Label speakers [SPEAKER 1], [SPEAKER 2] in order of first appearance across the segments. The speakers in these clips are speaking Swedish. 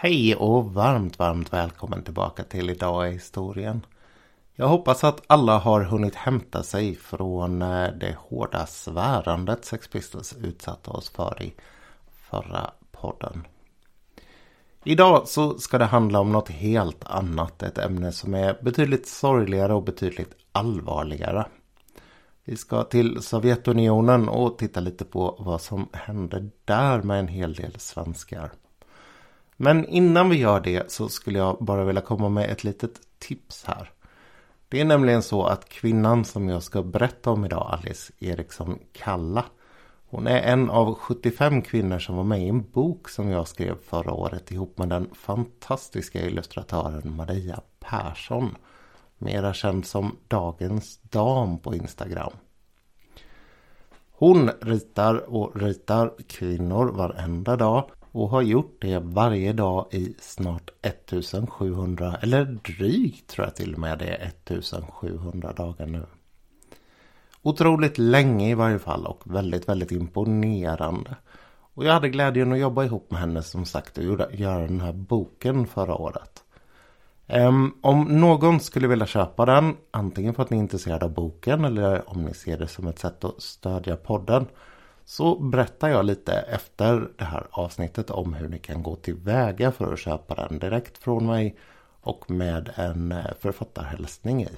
[SPEAKER 1] Hej och varmt, varmt välkommen tillbaka till Idag i historien. Jag hoppas att alla har hunnit hämta sig från eh, det hårda svärandet Sex Pistols utsatte oss för i förra podden. Idag så ska det handla om något helt annat. Ett ämne som är betydligt sorgligare och betydligt allvarligare. Vi ska till Sovjetunionen och titta lite på vad som hände där med en hel del svenskar. Men innan vi gör det så skulle jag bara vilja komma med ett litet tips här. Det är nämligen så att kvinnan som jag ska berätta om idag, Alice Eriksson Kalla. Hon är en av 75 kvinnor som var med i en bok som jag skrev förra året ihop med den fantastiska illustratören Maria Persson. Mera känd som Dagens Dam på Instagram. Hon ritar och ritar kvinnor varenda dag och har gjort det varje dag i snart 1700 eller drygt tror jag till och med det är 1700 dagar nu. Otroligt länge i varje fall och väldigt väldigt imponerande. Och jag hade glädjen att jobba ihop med henne som sagt och göra den här boken förra året. Um, om någon skulle vilja köpa den, antingen för att ni är intresserade av boken eller om ni ser det som ett sätt att stödja podden. Så berättar jag lite efter det här avsnittet om hur ni kan gå tillväga för att köpa den direkt från mig och med en eh, författarhälsning i.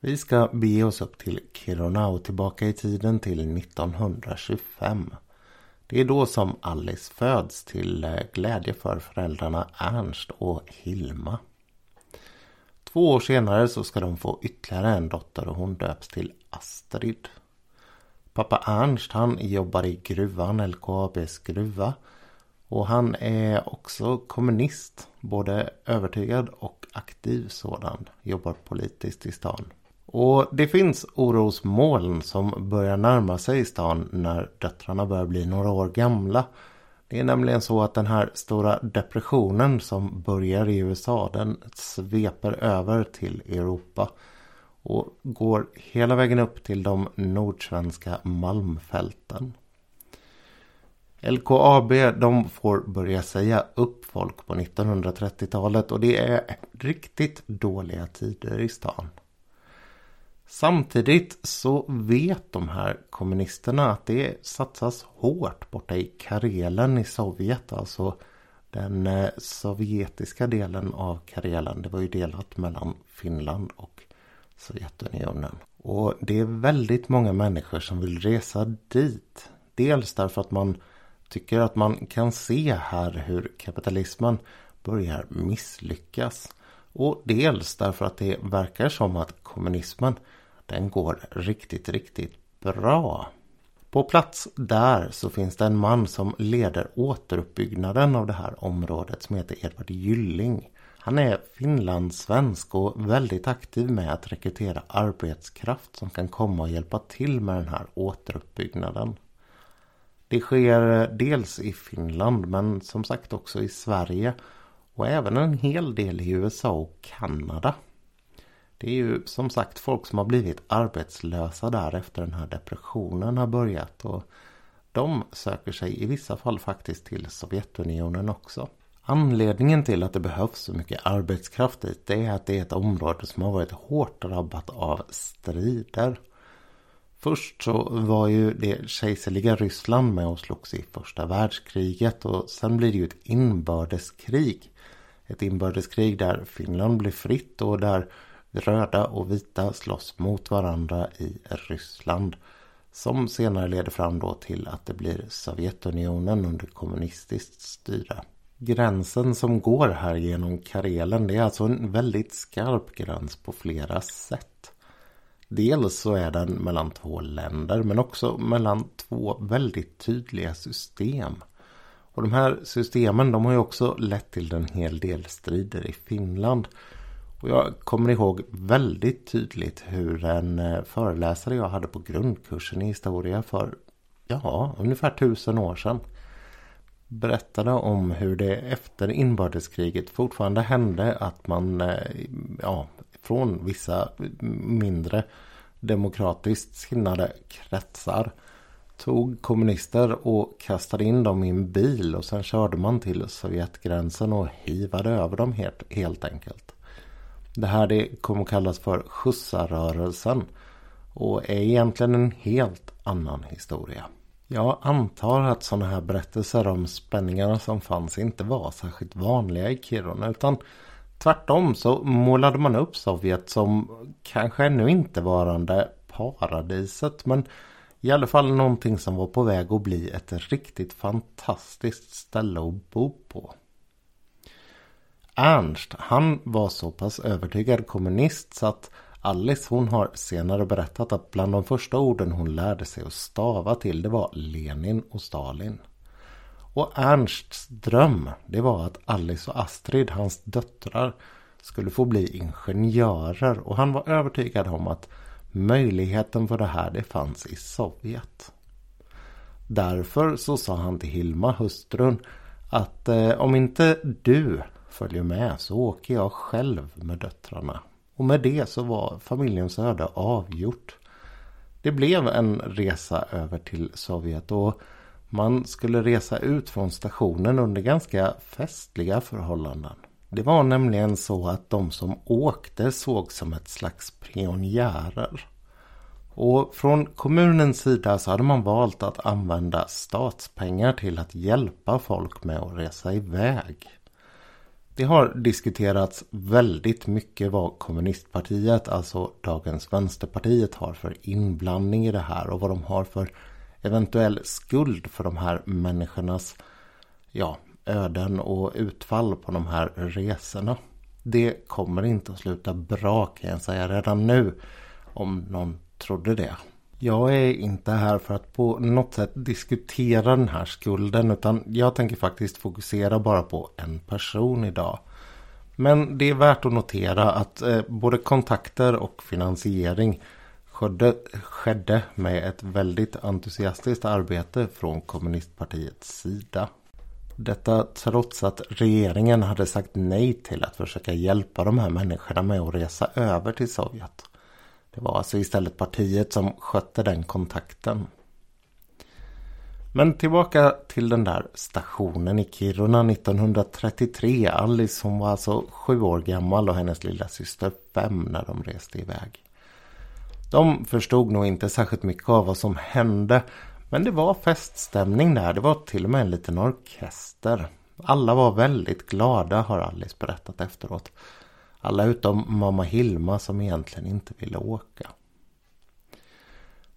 [SPEAKER 1] Vi ska bege oss upp till Kiruna och tillbaka i tiden till 1925. Det är då som Alice föds till eh, glädje för föräldrarna Ernst och Hilma. Två år senare så ska de få ytterligare en dotter och hon döps till Astrid. Pappa Ernst han jobbar i gruvan, LKABs gruva. Och han är också kommunist. Både övertygad och aktiv sådan. Jobbar politiskt i stan. Och det finns orosmoln som börjar närma sig stan när döttrarna börjar bli några år gamla. Det är nämligen så att den här stora depressionen som börjar i USA den sveper över till Europa och går hela vägen upp till de nordsvenska malmfälten. LKAB de får börja säga upp folk på 1930-talet och det är riktigt dåliga tider i stan. Samtidigt så vet de här kommunisterna att det satsas hårt borta i Karelen i Sovjet. Alltså den eh, sovjetiska delen av Karelen. Det var ju delat mellan Finland och Sovjetunionen. Och det är väldigt många människor som vill resa dit. Dels därför att man tycker att man kan se här hur kapitalismen börjar misslyckas. Och dels därför att det verkar som att kommunismen den går riktigt, riktigt bra. På plats där så finns det en man som leder återuppbyggnaden av det här området som heter Edvard Gylling. Han är finlandssvensk och väldigt aktiv med att rekrytera arbetskraft som kan komma och hjälpa till med den här återuppbyggnaden. Det sker eh, dels i Finland men som sagt också i Sverige och även en hel del i USA och Kanada. Det är ju som sagt folk som har blivit arbetslösa där efter den här depressionen har börjat och de söker sig i vissa fall faktiskt till Sovjetunionen också. Anledningen till att det behövs så mycket arbetskraft dit är att det är ett område som har varit hårt drabbat av strider. Först så var ju det kejserliga Ryssland med och slogs i första världskriget och sen blir det ju ett inbördeskrig. Ett inbördeskrig där Finland blir fritt och där röda och vita slåss mot varandra i Ryssland. Som senare leder fram då till att det blir Sovjetunionen under kommunistiskt styre. Gränsen som går här genom Karelen det är alltså en väldigt skarp gräns på flera sätt. Dels så är den mellan två länder men också mellan två väldigt tydliga system. Och de här systemen de har ju också lett till en hel del strider i Finland. Och jag kommer ihåg väldigt tydligt hur en eh, föreläsare jag hade på grundkursen i historia för ja, ungefär tusen år sedan berättade om hur det efter inbördeskriget fortfarande hände att man eh, ja, från vissa mindre demokratiskt sinnade kretsar tog kommunister och kastade in dem i en bil och sen körde man till Sovjetgränsen och hivade över dem helt, helt enkelt. Det här det kommer kallas för skjutsarrörelsen och är egentligen en helt annan historia. Jag antar att sådana här berättelser om spänningarna som fanns inte var särskilt vanliga i Kiruna utan tvärtom så målade man upp Sovjet som kanske ännu inte varande paradiset men i alla fall någonting som var på väg att bli ett riktigt fantastiskt ställe att bo på. Ernst, han var så pass övertygad kommunist så att Alice hon har senare berättat att bland de första orden hon lärde sig att stava till det var Lenin och Stalin. Och Ernsts dröm det var att Alice och Astrid, hans döttrar, skulle få bli ingenjörer och han var övertygad om att möjligheten för det här det fanns i Sovjet. Därför så sa han till Hilma, hustrun, att eh, om inte du följer med så åker jag själv med döttrarna. Och med det så var familjens öde avgjort. Det blev en resa över till Sovjet och man skulle resa ut från stationen under ganska festliga förhållanden. Det var nämligen så att de som åkte såg som ett slags pionjärer. Och från kommunens sida så hade man valt att använda statspengar till att hjälpa folk med att resa iväg. Det har diskuterats väldigt mycket vad kommunistpartiet, alltså dagens vänsterpartiet, har för inblandning i det här och vad de har för eventuell skuld för de här människornas ja, öden och utfall på de här resorna. Det kommer inte att sluta bra kan jag säga redan nu om någon trodde det. Jag är inte här för att på något sätt diskutera den här skulden utan jag tänker faktiskt fokusera bara på en person idag. Men det är värt att notera att eh, både kontakter och finansiering skedde, skedde med ett väldigt entusiastiskt arbete från kommunistpartiets sida. Detta trots att regeringen hade sagt nej till att försöka hjälpa de här människorna med att resa över till Sovjet. Det var alltså istället partiet som skötte den kontakten. Men tillbaka till den där stationen i Kiruna 1933. Alice hon var alltså sju år gammal och hennes lilla syster fem när de reste iväg. De förstod nog inte särskilt mycket av vad som hände. Men det var feststämning där. Det var till och med en liten orkester. Alla var väldigt glada har Alice berättat efteråt. Alla utom mamma Hilma som egentligen inte ville åka.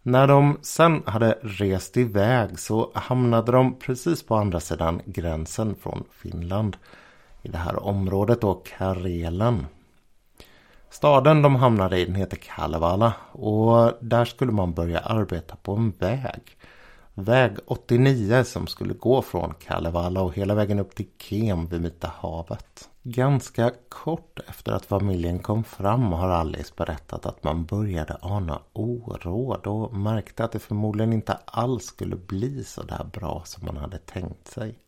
[SPEAKER 1] När de sen hade rest iväg så hamnade de precis på andra sidan gränsen från Finland. I det här området då Karelen. Staden de hamnade i den heter Kalevala och där skulle man börja arbeta på en väg. Väg 89 som skulle gå från Kalevala och hela vägen upp till Kem vid Vita havet. Ganska kort efter att familjen kom fram har Alice berättat att man började ana oråd och märkte att det förmodligen inte alls skulle bli så där bra som man hade tänkt sig.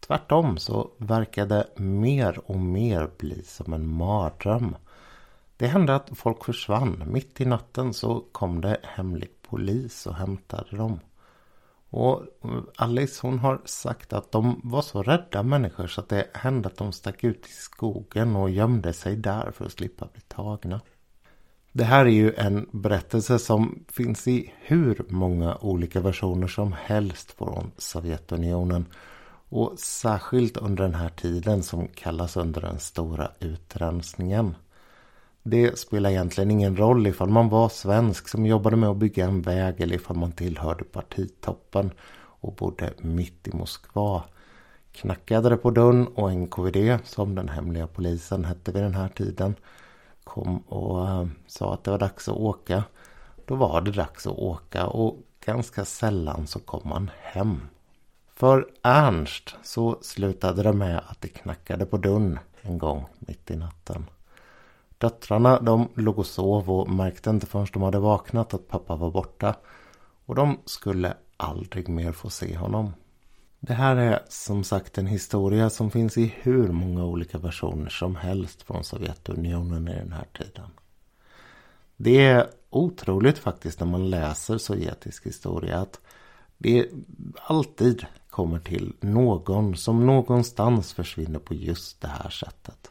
[SPEAKER 1] Tvärtom så verkade mer och mer bli som en mardröm. Det hände att folk försvann. Mitt i natten så kom det hemlig polis och hämtade dem. Och Alice hon har sagt att de var så rädda människor så att det hände att de stack ut i skogen och gömde sig där för att slippa bli tagna. Det här är ju en berättelse som finns i hur många olika versioner som helst från Sovjetunionen. Och särskilt under den här tiden som kallas under den stora utrensningen. Det spelar egentligen ingen roll ifall man var svensk som jobbade med att bygga en väg eller ifall man tillhörde partitoppen och bodde mitt i Moskva. Knackade det på dörren och NKVD, som den hemliga polisen hette vid den här tiden, kom och äh, sa att det var dags att åka. Då var det dags att åka och ganska sällan så kom man hem. För Ernst så slutade det med att det knackade på dörren en gång mitt i natten. Döttrarna de låg och sov och märkte inte förrän de hade vaknat att pappa var borta. Och de skulle aldrig mer få se honom. Det här är som sagt en historia som finns i hur många olika versioner som helst från Sovjetunionen i den här tiden. Det är otroligt faktiskt när man läser sovjetisk historia att det alltid kommer till någon som någonstans försvinner på just det här sättet.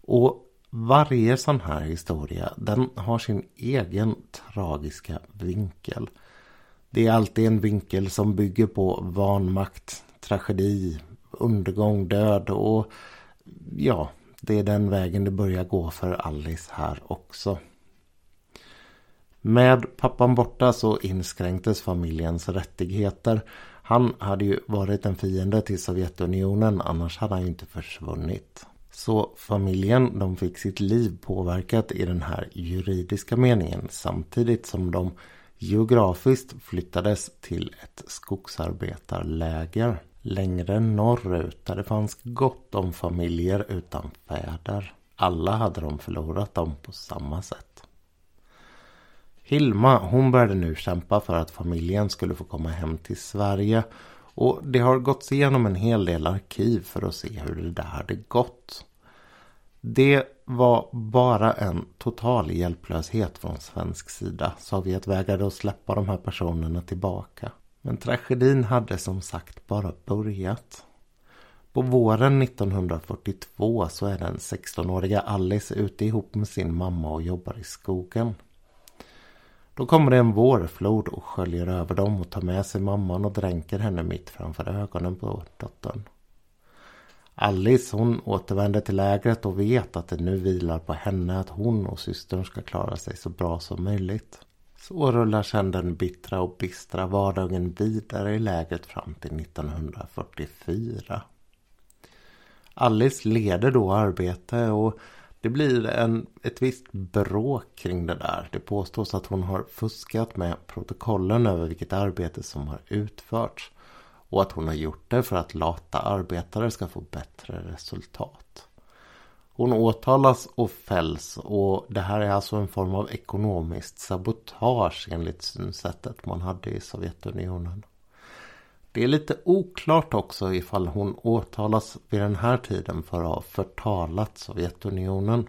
[SPEAKER 1] Och varje sån här historia den har sin egen tragiska vinkel. Det är alltid en vinkel som bygger på vanmakt, tragedi, undergång, död och ja, det är den vägen det börjar gå för Alice här också. Med pappan borta så inskränktes familjens rättigheter. Han hade ju varit en fiende till Sovjetunionen annars hade han ju inte försvunnit. Så familjen de fick sitt liv påverkat i den här juridiska meningen samtidigt som de geografiskt flyttades till ett skogsarbetarläger längre norrut där det fanns gott om familjer utan fäder. Alla hade de förlorat dem på samma sätt. Hilma hon började nu kämpa för att familjen skulle få komma hem till Sverige och det har gått igenom en hel del arkiv för att se hur det där hade gått. Det var bara en total hjälplöshet från svensk sida. Sovjet vägrade att släppa de här personerna tillbaka. Men tragedin hade som sagt bara börjat. På våren 1942 så är den 16-åriga Alice ute ihop med sin mamma och jobbar i skogen. Då kommer det en vårflod och sköljer över dem och tar med sig mamman och dränker henne mitt framför ögonen på dottern. Alice hon återvänder till lägret och vet att det nu vilar på henne att hon och systern ska klara sig så bra som möjligt. Så rullar sedan den bittra och bistra vardagen vidare i lägret fram till 1944. Alice leder då arbete och det blir en, ett visst bråk kring det där. Det påstås att hon har fuskat med protokollen över vilket arbete som har utförts. Och att hon har gjort det för att lata arbetare ska få bättre resultat. Hon åtalas och fälls och det här är alltså en form av ekonomiskt sabotage enligt synsättet man hade i Sovjetunionen. Det är lite oklart också ifall hon åtalas vid den här tiden för att ha förtalat Sovjetunionen.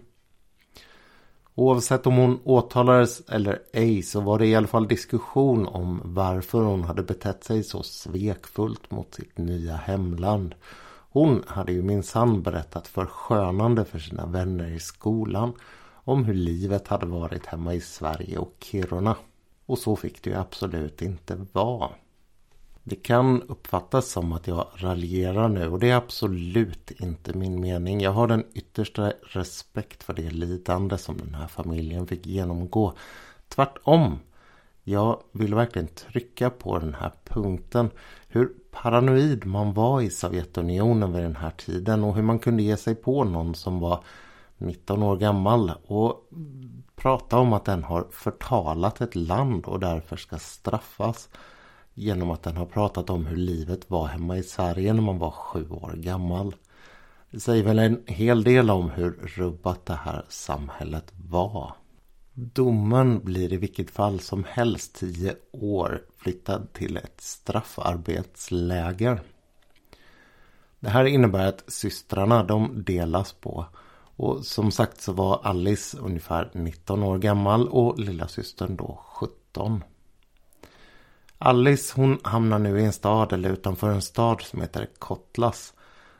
[SPEAKER 1] Oavsett om hon åtalades eller ej så var det i alla fall diskussion om varför hon hade betett sig så svekfullt mot sitt nya hemland. Hon hade ju minsann berättat förskönande för sina vänner i skolan om hur livet hade varit hemma i Sverige och Kiruna. Och så fick det ju absolut inte vara. Det kan uppfattas som att jag raljerar nu och det är absolut inte min mening. Jag har den yttersta respekt för det lidande som den här familjen fick genomgå. Tvärtom. Jag vill verkligen trycka på den här punkten. Hur paranoid man var i Sovjetunionen vid den här tiden och hur man kunde ge sig på någon som var 19 år gammal och prata om att den har förtalat ett land och därför ska straffas genom att den har pratat om hur livet var hemma i Sverige när man var sju år gammal. Det säger väl en hel del om hur rubbat det här samhället var. Domen blir i vilket fall som helst tio år flyttad till ett straffarbetsläger. Det här innebär att systrarna de delas på. Och som sagt så var Alice ungefär 19 år gammal och lilla systern då 17. Alice hon hamnar nu i en stad eller utanför en stad som heter Kotlas.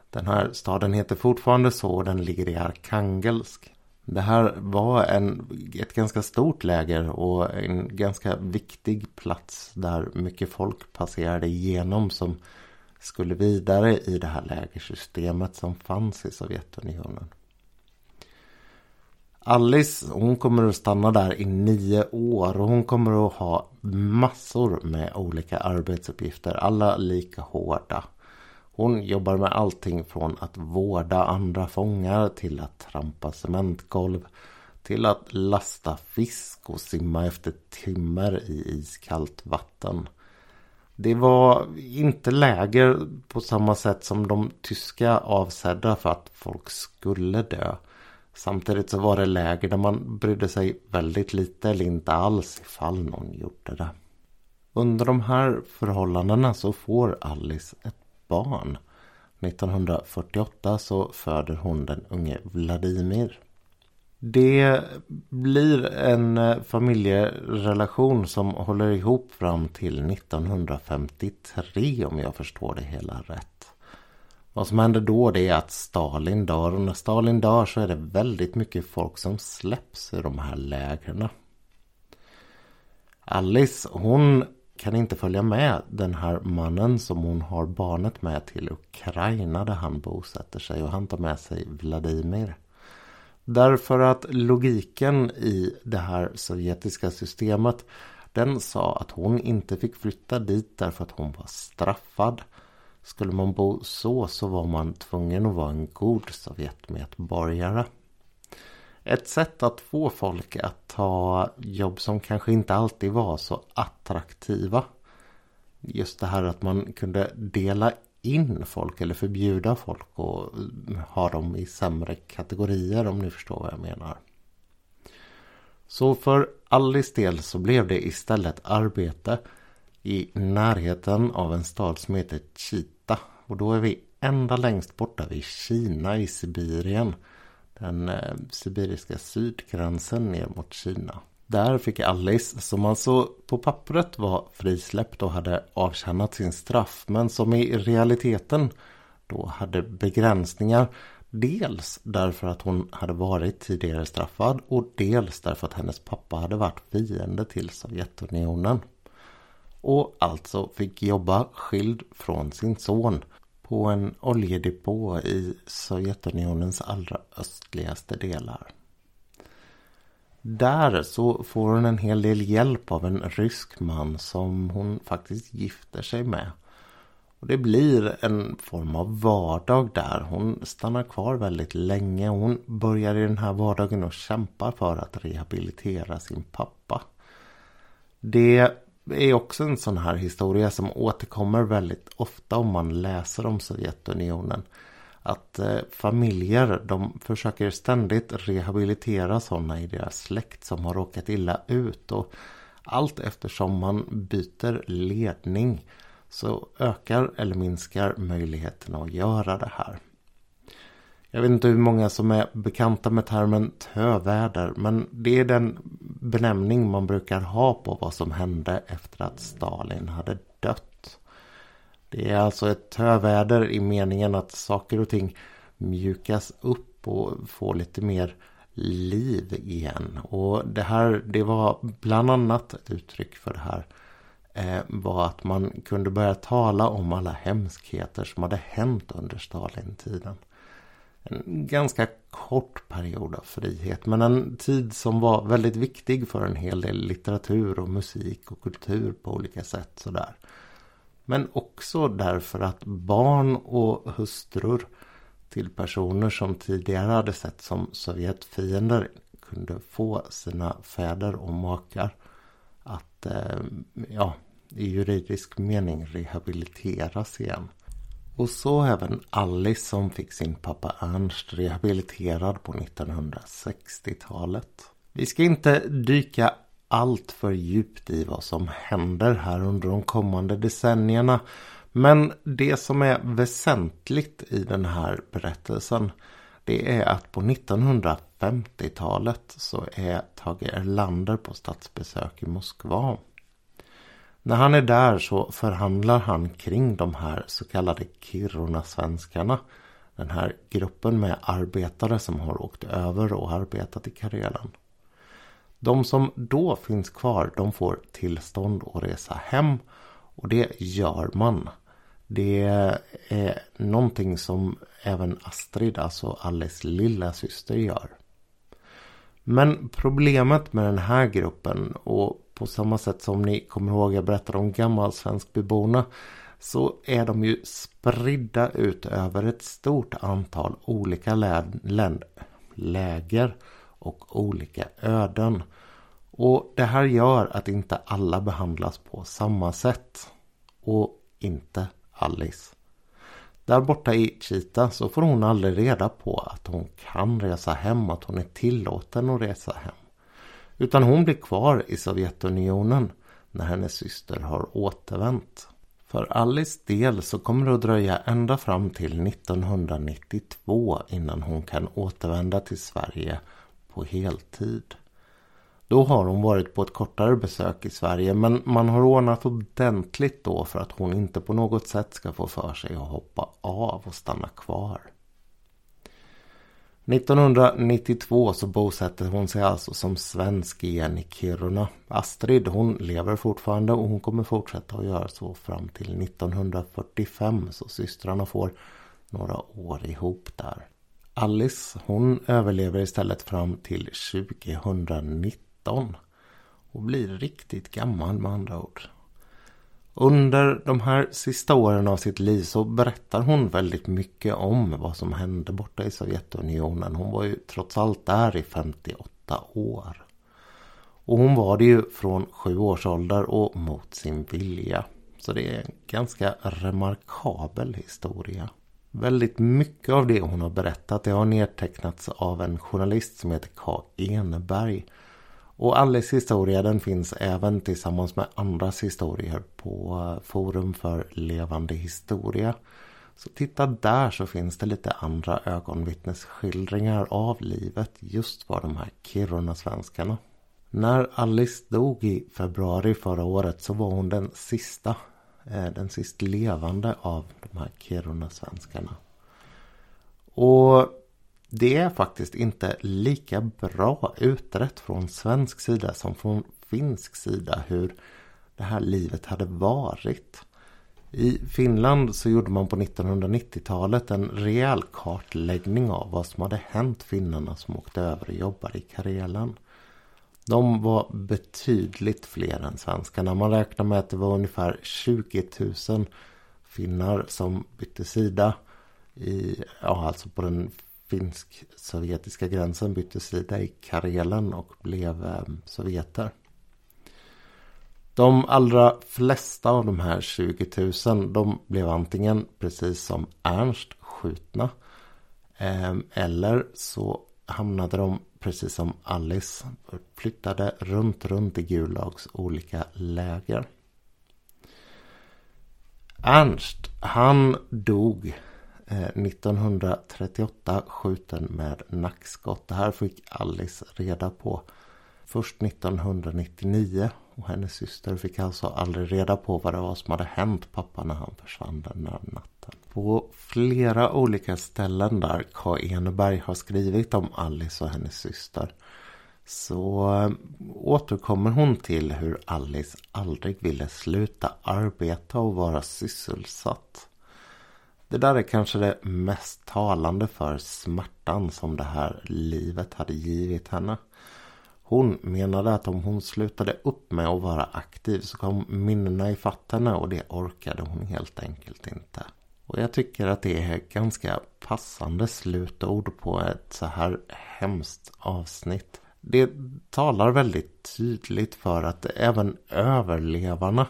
[SPEAKER 1] Den här staden heter fortfarande så och den ligger i Arkangelsk. Det här var en, ett ganska stort läger och en ganska viktig plats där mycket folk passerade igenom som skulle vidare i det här lägersystemet som fanns i Sovjetunionen. Alice hon kommer att stanna där i nio år och hon kommer att ha massor med olika arbetsuppgifter. Alla lika hårda. Hon jobbar med allting från att vårda andra fångar till att trampa cementgolv. Till att lasta fisk och simma efter timmer i iskallt vatten. Det var inte läger på samma sätt som de tyska avsedda för att folk skulle dö. Samtidigt så var det läger där man brydde sig väldigt lite eller inte alls ifall någon gjorde det. Under de här förhållandena så får Alice ett barn. 1948 så föder hon den unge Vladimir. Det blir en eh, familjerelation som håller ihop fram till 1953 om jag förstår det hela rätt. Vad som händer då det är att Stalin dör och när Stalin dör så är det väldigt mycket folk som släpps i de här lägren. Alice hon kan inte följa med den här mannen som hon har barnet med till Ukraina där han bosätter sig och han tar med sig Vladimir. Därför att logiken i det här sovjetiska systemet den sa att hon inte fick flytta dit därför att hon var straffad. Skulle man bo så så var man tvungen att vara en god Sovjetmedborgare. Ett sätt att få folk att ta jobb som kanske inte alltid var så attraktiva. Just det här att man kunde dela in folk eller förbjuda folk och ha dem i sämre kategorier om ni förstår vad jag menar. Så för Alice del så blev det istället arbete i närheten av en stad som heter Chita. Och då är vi ända längst borta vid Kina i Sibirien. Den eh, sibiriska sydgränsen ner mot Kina. Där fick Alice, som alltså på pappret var frisläppt och hade avtjänat sin straff, men som i realiteten då hade begränsningar. Dels därför att hon hade varit tidigare straffad och dels därför att hennes pappa hade varit fiende till Sovjetunionen. Och alltså fick jobba skild från sin son på en oljedepå i Sovjetunionens allra östligaste delar. Där så får hon en hel del hjälp av en rysk man som hon faktiskt gifter sig med. Och Det blir en form av vardag där. Hon stannar kvar väldigt länge. Hon börjar i den här vardagen och kämpar för att rehabilitera sin pappa. Det är också en sån här historia som återkommer väldigt ofta om man läser om Sovjetunionen att eh, familjer de försöker ständigt rehabilitera sådana i deras släkt som har råkat illa ut. Och allt eftersom man byter ledning så ökar eller minskar möjligheterna att göra det här. Jag vet inte hur många som är bekanta med termen töväder men det är den benämning man brukar ha på vad som hände efter att Stalin hade dött. Det är alltså ett töväder i meningen att saker och ting mjukas upp och får lite mer liv igen. Och det här, det var bland annat ett uttryck för det här eh, var att man kunde börja tala om alla hemskheter som hade hänt under Stalintiden. En ganska kort period av frihet men en tid som var väldigt viktig för en hel del litteratur och musik och kultur på olika sätt sådär. Men också därför att barn och hustrur till personer som tidigare hade sett som Sovjetfiender kunde få sina fäder och makar att eh, ja, i juridisk mening rehabiliteras igen. Och så även Alice som fick sin pappa Ernst rehabiliterad på 1960-talet. Vi ska inte dyka allt för djupt i vad som händer här under de kommande decennierna. Men det som är väsentligt i den här berättelsen det är att på 1950-talet så är Tage Erlander på statsbesök i Moskva. När han är där så förhandlar han kring de här så kallade Kiruna-svenskarna. Den här gruppen med arbetare som har åkt över och arbetat i Karelen. De som då finns kvar de får tillstånd att resa hem och det gör man. Det är någonting som även Astrid, alltså Alice lilla syster gör. Men problemet med den här gruppen och på samma sätt som ni kommer ihåg jag berättade om gammalsvenskbyborna så är de ju spridda ut över ett stort antal olika lä läger och olika öden. Och det här gör att inte alla behandlas på samma sätt. Och inte Alice. Där borta i Chita så får hon aldrig reda på att hon kan resa hem, att hon är tillåten att resa hem. Utan hon blir kvar i Sovjetunionen när hennes syster har återvänt. För Alice del så kommer det att dröja ända fram till 1992 innan hon kan återvända till Sverige på heltid. Då har hon varit på ett kortare besök i Sverige men man har ordnat ordentligt då för att hon inte på något sätt ska få för sig att hoppa av och stanna kvar. 1992 så bosätter hon sig alltså som svensk igen i Kiruna. Astrid hon lever fortfarande och hon kommer fortsätta att göra så fram till 1945 så systrarna får några år ihop där. Alice hon överlever istället fram till 2019 och blir riktigt gammal med andra ord. Under de här sista åren av sitt liv så berättar hon väldigt mycket om vad som hände borta i Sovjetunionen. Hon var ju trots allt där i 58 år. Och hon var det ju från sju års ålder och mot sin vilja. Så det är en ganska remarkabel historia. Väldigt mycket av det hon har berättat det har nedtecknats av en journalist som heter K. Eneberg. Och Alice historia den finns även tillsammans med andras historier på Forum för levande historia. Så titta där så finns det lite andra ögonvittnesskildringar av livet just för de här Kiruna-svenskarna. När Alice dog i februari förra året så var hon den sista, eh, den sist levande av de här Kiruna-svenskarna. Och det är faktiskt inte lika bra utrett från svensk sida som från finsk sida hur det här livet hade varit. I Finland så gjorde man på 1990-talet en rejäl kartläggning av vad som hade hänt finnarna som åkte över och jobbade i Karelen. De var betydligt fler än svenskarna. Man räknar med att det var ungefär 20 000 finnar som bytte sida. I, ja, alltså på den finsk-sovjetiska gränsen bytte sida i Karelen och blev ehm, sovjeter. De allra flesta av de här 20 000 de blev antingen precis som Ernst skjutna. Ehm, eller så hamnade de precis som Alice flyttade runt runt i Gulags olika läger. Ernst han dog Eh, 1938 skjuten med nackskott. Det här fick Alice reda på först 1999. Och hennes syster fick alltså aldrig reda på vad det var som hade hänt pappa när han försvann den där natten. På flera olika ställen där K. Eneberg har skrivit om Alice och hennes syster så eh, återkommer hon till hur Alice aldrig ville sluta arbeta och vara sysselsatt. Det där är kanske det mest talande för smärtan som det här livet hade givit henne. Hon menade att om hon slutade upp med att vara aktiv så kom minnena i henne och det orkade hon helt enkelt inte. Och jag tycker att det är ganska passande slutord på ett så här hemskt avsnitt. Det talar väldigt tydligt för att även överlevarna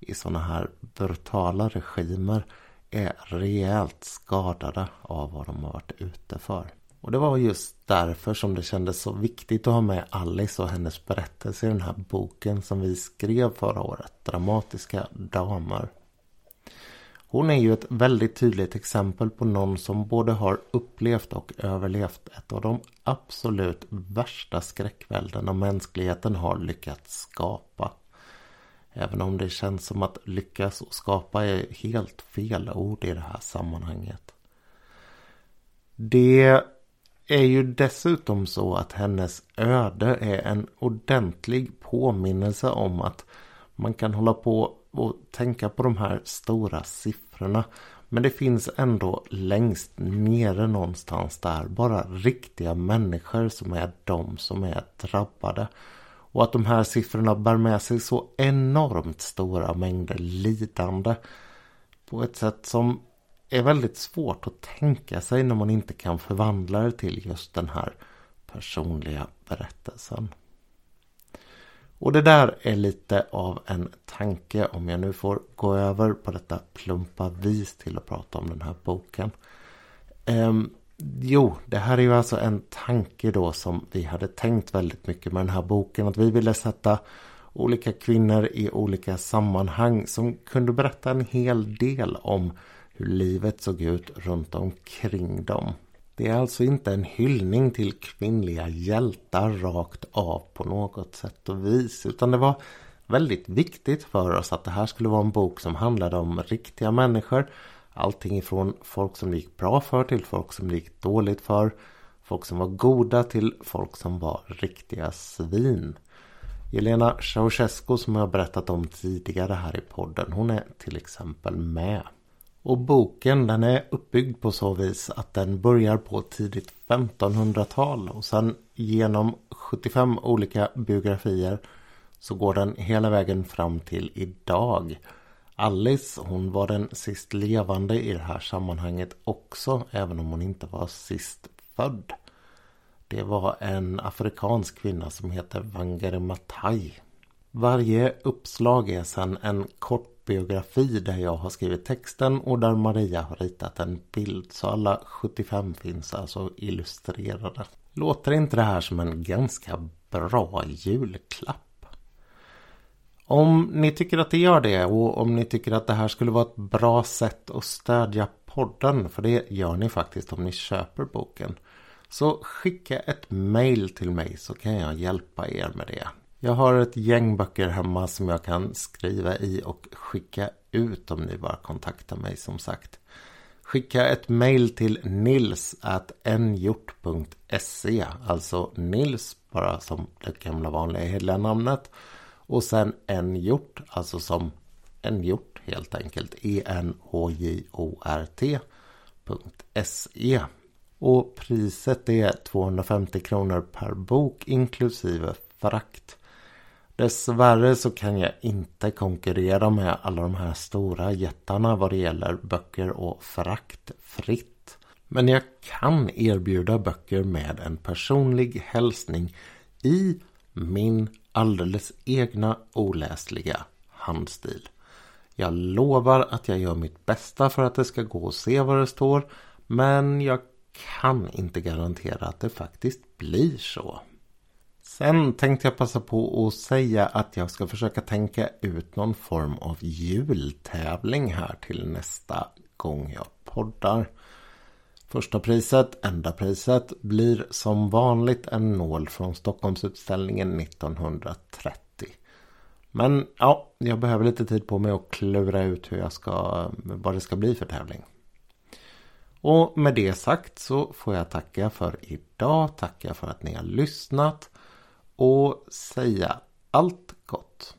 [SPEAKER 1] i sådana här brutala regimer är rejält skadade av vad de har varit ute för. Och det var just därför som det kändes så viktigt att ha med Alice och hennes berättelse i den här boken som vi skrev förra året. Dramatiska damer. Hon är ju ett väldigt tydligt exempel på någon som både har upplevt och överlevt ett av de absolut värsta skräckväldena mänskligheten har lyckats skapa. Även om det känns som att lyckas och skapa är helt fel ord i det här sammanhanget. Det är ju dessutom så att hennes öde är en ordentlig påminnelse om att man kan hålla på och tänka på de här stora siffrorna. Men det finns ändå längst nere någonstans där bara riktiga människor som är de som är drabbade. Och att de här siffrorna bär med sig så enormt stora mängder lidande. På ett sätt som är väldigt svårt att tänka sig när man inte kan förvandla det till just den här personliga berättelsen. Och det där är lite av en tanke om jag nu får gå över på detta plumpa vis till att prata om den här boken. Um, Jo, det här är ju alltså en tanke då som vi hade tänkt väldigt mycket med den här boken. Att vi ville sätta olika kvinnor i olika sammanhang som kunde berätta en hel del om hur livet såg ut runt omkring dem. Det är alltså inte en hyllning till kvinnliga hjältar rakt av på något sätt och vis. Utan det var väldigt viktigt för oss att det här skulle vara en bok som handlade om riktiga människor. Allting ifrån folk som det gick bra för till folk som det gick dåligt för. Folk som var goda till folk som var riktiga svin. Jelena Ceausescu som jag berättat om tidigare här i podden. Hon är till exempel med. Och boken den är uppbyggd på så vis att den börjar på tidigt 1500-tal och sen genom 75 olika biografier så går den hela vägen fram till idag. Alice hon var den sist levande i det här sammanhanget också även om hon inte var sist född. Det var en afrikansk kvinna som heter Wangari Maathai. Varje uppslag är sedan en kort biografi där jag har skrivit texten och där Maria har ritat en bild. Så alla 75 finns alltså illustrerade. Låter inte det här som en ganska bra julklapp? Om ni tycker att det gör det och om ni tycker att det här skulle vara ett bra sätt att stödja podden, för det gör ni faktiskt om ni köper boken. Så skicka ett mail till mig så kan jag hjälpa er med det. Jag har ett gäng böcker hemma som jag kan skriva i och skicka ut om ni bara kontaktar mig som sagt. Skicka ett mail till nils.njort.se Alltså Nils bara som det gamla vanliga hela namnet. Och sen en hjort, alltså som en hjort helt enkelt. E-N-H-J-O-R-T.se och priset är 250 kronor per bok inklusive frakt. Dessvärre så kan jag inte konkurrera med alla de här stora jättarna vad det gäller böcker och frakt fritt. Men jag kan erbjuda böcker med en personlig hälsning i min alldeles egna oläsliga handstil. Jag lovar att jag gör mitt bästa för att det ska gå att se vad det står men jag kan inte garantera att det faktiskt blir så. Sen tänkte jag passa på att säga att jag ska försöka tänka ut någon form av jultävling här till nästa gång jag poddar. Första priset, enda priset, blir som vanligt en nål från Stockholmsutställningen 1930. Men ja, jag behöver lite tid på mig att klura ut hur jag ska, vad det ska bli för tävling. Och med det sagt så får jag tacka för idag, tacka för att ni har lyssnat och säga allt gott.